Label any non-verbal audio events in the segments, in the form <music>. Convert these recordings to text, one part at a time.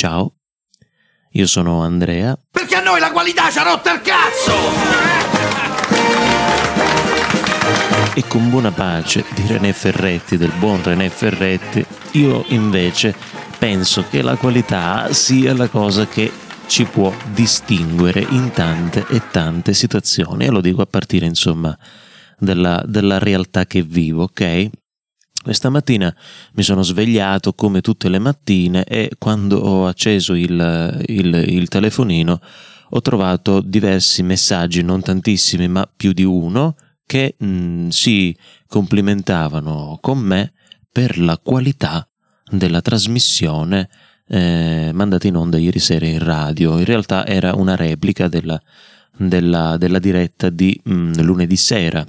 Ciao, io sono Andrea. Perché a noi la qualità ci ha rotto il cazzo! E con buona pace di René Ferretti, del buon René Ferretti, io invece penso che la qualità sia la cosa che ci può distinguere in tante e tante situazioni. E lo dico a partire, insomma, della, della realtà che vivo, ok? Questa mattina mi sono svegliato come tutte le mattine e quando ho acceso il, il, il, telefonino ho trovato diversi messaggi, non tantissimi ma più di uno, che mh, mm, si complimentavano con me per la qualità della trasmissione eh, mandata in onda ieri sera in radio. In realtà era una replica della, della, della diretta di mh, mm, lunedì sera,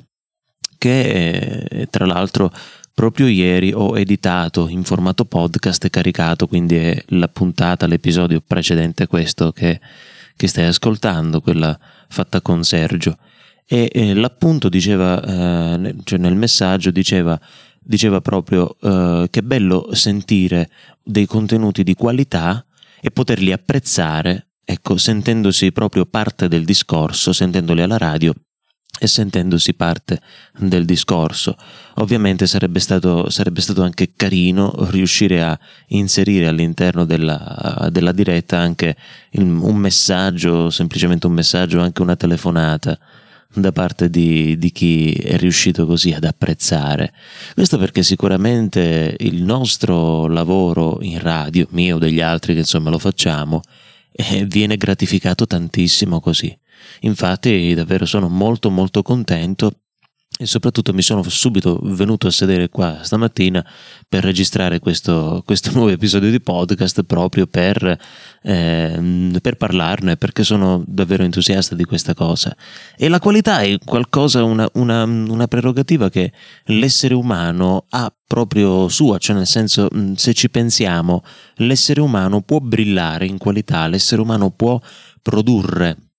che eh, tra l'altro proprio ieri ho editato in formato podcast e caricato, quindi è la puntata, l'episodio precedente a questo che, che, stai ascoltando, quella fatta con Sergio. E eh, l'appunto diceva, eh, cioè nel messaggio diceva, diceva proprio eh, che è bello sentire dei contenuti di qualità e poterli apprezzare, ecco, sentendosi proprio parte del discorso, sentendoli alla radio e sentendosi parte del discorso. Ovviamente sarebbe stato, sarebbe stato anche carino riuscire a inserire all'interno della, della diretta anche il, un messaggio, semplicemente un messaggio, anche una telefonata da parte di, di, chi è riuscito così ad apprezzare. Questo perché sicuramente il nostro lavoro in radio, mio o degli altri che insomma lo facciamo, eh, viene gratificato tantissimo così. Infatti davvero sono molto molto contento e soprattutto mi sono subito venuto a sedere qua stamattina per registrare questo, questo <laughs> nuovo episodio di podcast proprio per, eh, per, parlarne perché sono davvero entusiasta di questa cosa. E la qualità è qualcosa, una, una, una prerogativa che l'essere umano ha proprio sua, cioè nel senso se ci pensiamo l'essere umano può brillare in qualità, l'essere umano può produrre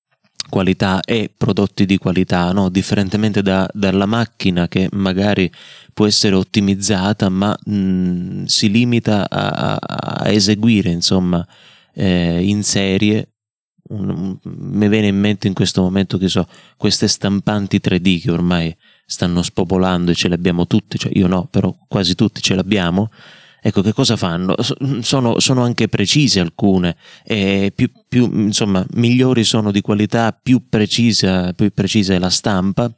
qualità e prodotti di qualità, no? differentemente da, dalla macchina che magari può essere ottimizzata ma mh, si limita a, a eseguire insomma eh, in serie mi viene in mente in questo momento che so queste stampanti 3D che ormai stanno spopolando e ce le abbiamo tutte, cioè io no, però quasi tutti ce l'abbiamo Ecco, che cosa fanno? Sono, sono anche precise alcune, più, più, insomma, migliori sono di qualità, più precisa, più precisa è la stampa,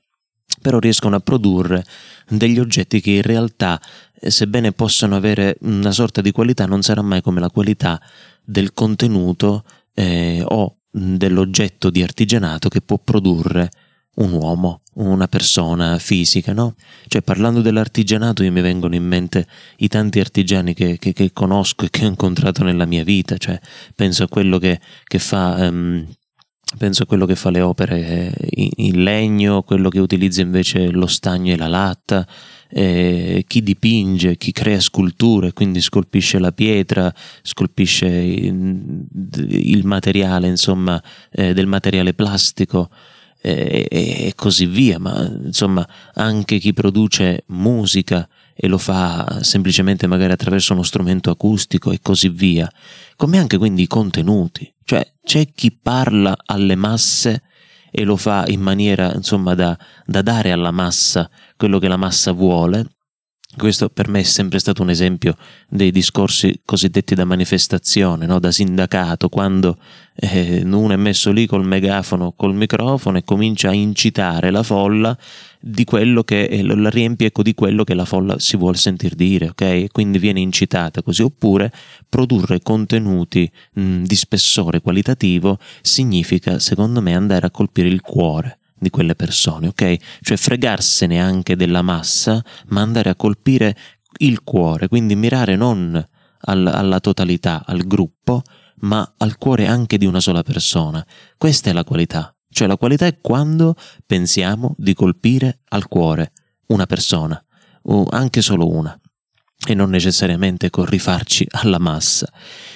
però riescono a produrre degli oggetti che in realtà, eh, sebbene possano avere una sorta di qualità, non sarà mai come la qualità del contenuto eh, o dell'oggetto di artigianato che può produrre un uomo, una persona fisica, no? Cioè parlando dell'artigianato io mi vengono in mente i tanti artigiani che, che, che conosco e che ho incontrato nella mia vita, cioè penso a quello che, che fa... Um, penso a quello che fa le opere in legno, quello che utilizza invece lo stagno e la latta, eh, chi dipinge, chi crea sculture, quindi scolpisce la pietra, scolpisce il, il materiale, insomma, eh, del materiale plastico e, e così via, ma insomma anche chi produce musica e lo fa semplicemente magari attraverso uno strumento acustico e così via, come anche quindi i contenuti, cioè c'è chi parla alle masse e lo fa in maniera insomma da, da dare alla massa quello che la massa vuole questo per me è sempre stato un esempio dei discorsi cosiddetti da manifestazione, no? da sindacato, quando eh, uno è messo lì col megafono, col microfono e comincia a incitare la folla di quello che eh, la riempie ecco, di quello che la folla si vuole sentir dire, ok? Quindi viene incitata così, oppure produrre contenuti mh, di spessore qualitativo significa, secondo me, andare a colpire il cuore di quelle persone, ok? Cioè fregarsene anche della massa, ma andare a colpire il cuore, quindi mirare non al, alla totalità, al gruppo, ma al cuore anche di una sola persona. Questa è la qualità. Cioè la qualità è quando pensiamo di colpire al cuore una persona, o anche solo una e non necessariamente con rifarci alla massa.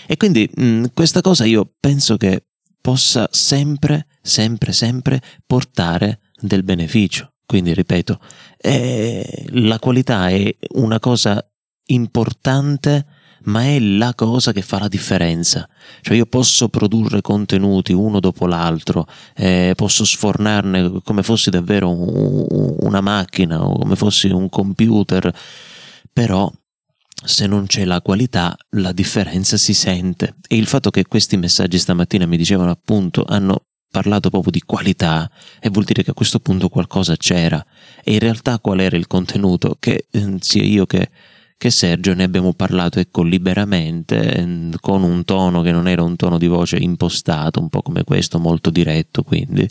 E quindi mh, questa cosa io penso che possa sempre, sempre, sempre portare del beneficio. Quindi, ripeto, eh, la qualità è una cosa importante ma è la cosa che fa la differenza. Cioè io posso produrre contenuti uno dopo l'altro, eh, posso sfornarne come fossi davvero un, una macchina o come fossi un computer, però se non c'è la qualità, la differenza si sente. E il fatto che questi messaggi stamattina mi dicevano appunto hanno parlato proprio di qualità e vuol dire che a questo punto qualcosa c'era. E in realtà qual era il contenuto? Che eh, sia io che che Sergio ne abbiamo parlato ecco liberamente ehm, con un tono che non era un tono di voce impostato un po' come questo molto diretto quindi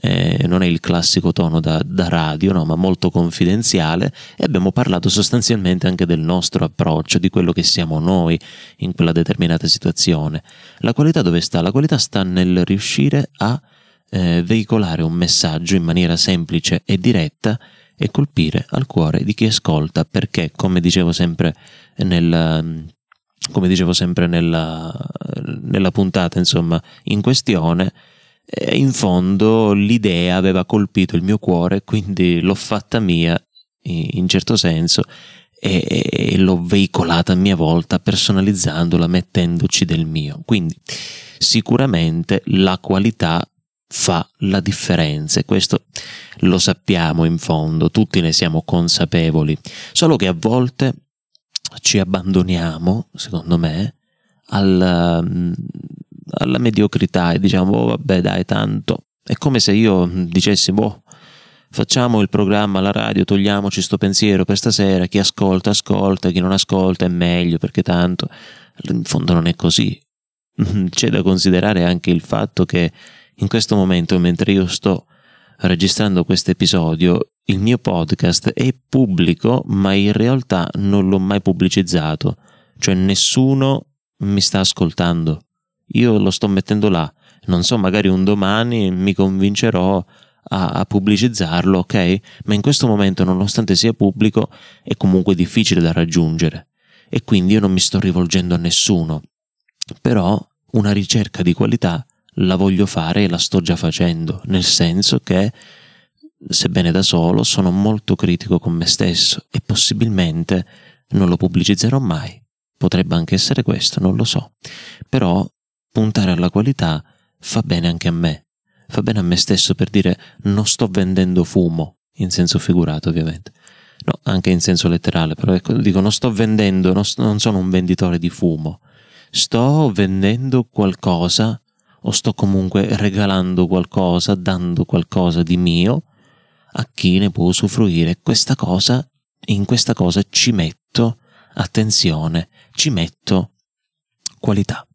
eh, non è il classico tono da, da radio no, ma molto confidenziale e abbiamo parlato sostanzialmente anche del nostro approccio di quello che siamo noi in quella determinata situazione la qualità dove sta? la qualità sta nel riuscire a eh, veicolare un messaggio in maniera semplice e diretta e colpire al cuore di chi ascolta perché, come dicevo sempre nel, come dicevo sempre nella, nella puntata insomma, in questione, eh, in fondo l'idea aveva colpito il mio cuore, quindi l'ho fatta mia in certo senso e, l'ho veicolata a mia volta personalizzandola, mettendoci del mio. Quindi sicuramente la qualità fa la differenza e questo lo sappiamo in fondo, tutti ne siamo consapevoli, solo che a volte ci abbandoniamo, secondo me, alla, mm, alla mediocrità e diciamo, oh, vabbè dai, tanto. È come se io dicessi, boh, facciamo il programma alla radio, togliamoci sto pensiero per stasera, chi ascolta ascolta, chi non ascolta è meglio perché tanto, in fondo non è così. <laughs> C'è da considerare anche il fatto che in questo momento, mentre io sto registrando questo episodio, il mio podcast è pubblico, ma in realtà non l'ho mai pubblicizzato, cioè nessuno mi sta ascoltando. Io lo sto mettendo là, non so, magari un domani mi convincerò a, a pubblicizzarlo, ok? Ma in questo momento, nonostante sia pubblico, è comunque difficile da raggiungere e quindi io non mi sto rivolgendo a nessuno. Però una ricerca di qualità la voglio fare e la sto già facendo, nel senso che, sebbene da solo, sono molto critico con me stesso e possibilmente non lo pubblicizzerò mai. Potrebbe anche essere questo, non lo so. Però puntare alla qualità fa bene anche a me. Fa bene a me stesso per dire non sto vendendo fumo, in senso figurato ovviamente. No, anche in senso letterale, però ecco, dico non sto vendendo, non, non sono un venditore di fumo. Sto vendendo qualcosa o sto comunque regalando qualcosa, dando qualcosa di mio a chi ne può usufruire. Questa cosa, in questa cosa ci metto attenzione, ci metto qualità.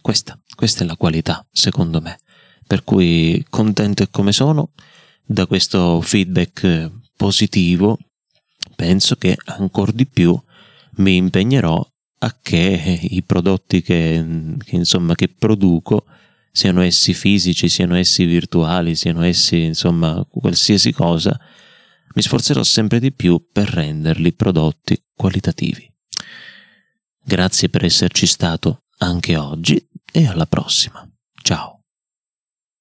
Questa, questa è la qualità, secondo me. Per cui contento e come sono da questo feedback positivo, penso che ancora di più mi impegnerò a che i prodotti che, che, insomma, che produco siano essi fisici, siano essi virtuali, siano essi insomma qualsiasi cosa, mi sforzerò sempre di più per renderli prodotti qualitativi. Grazie per esserci stato anche oggi e alla prossima. Ciao.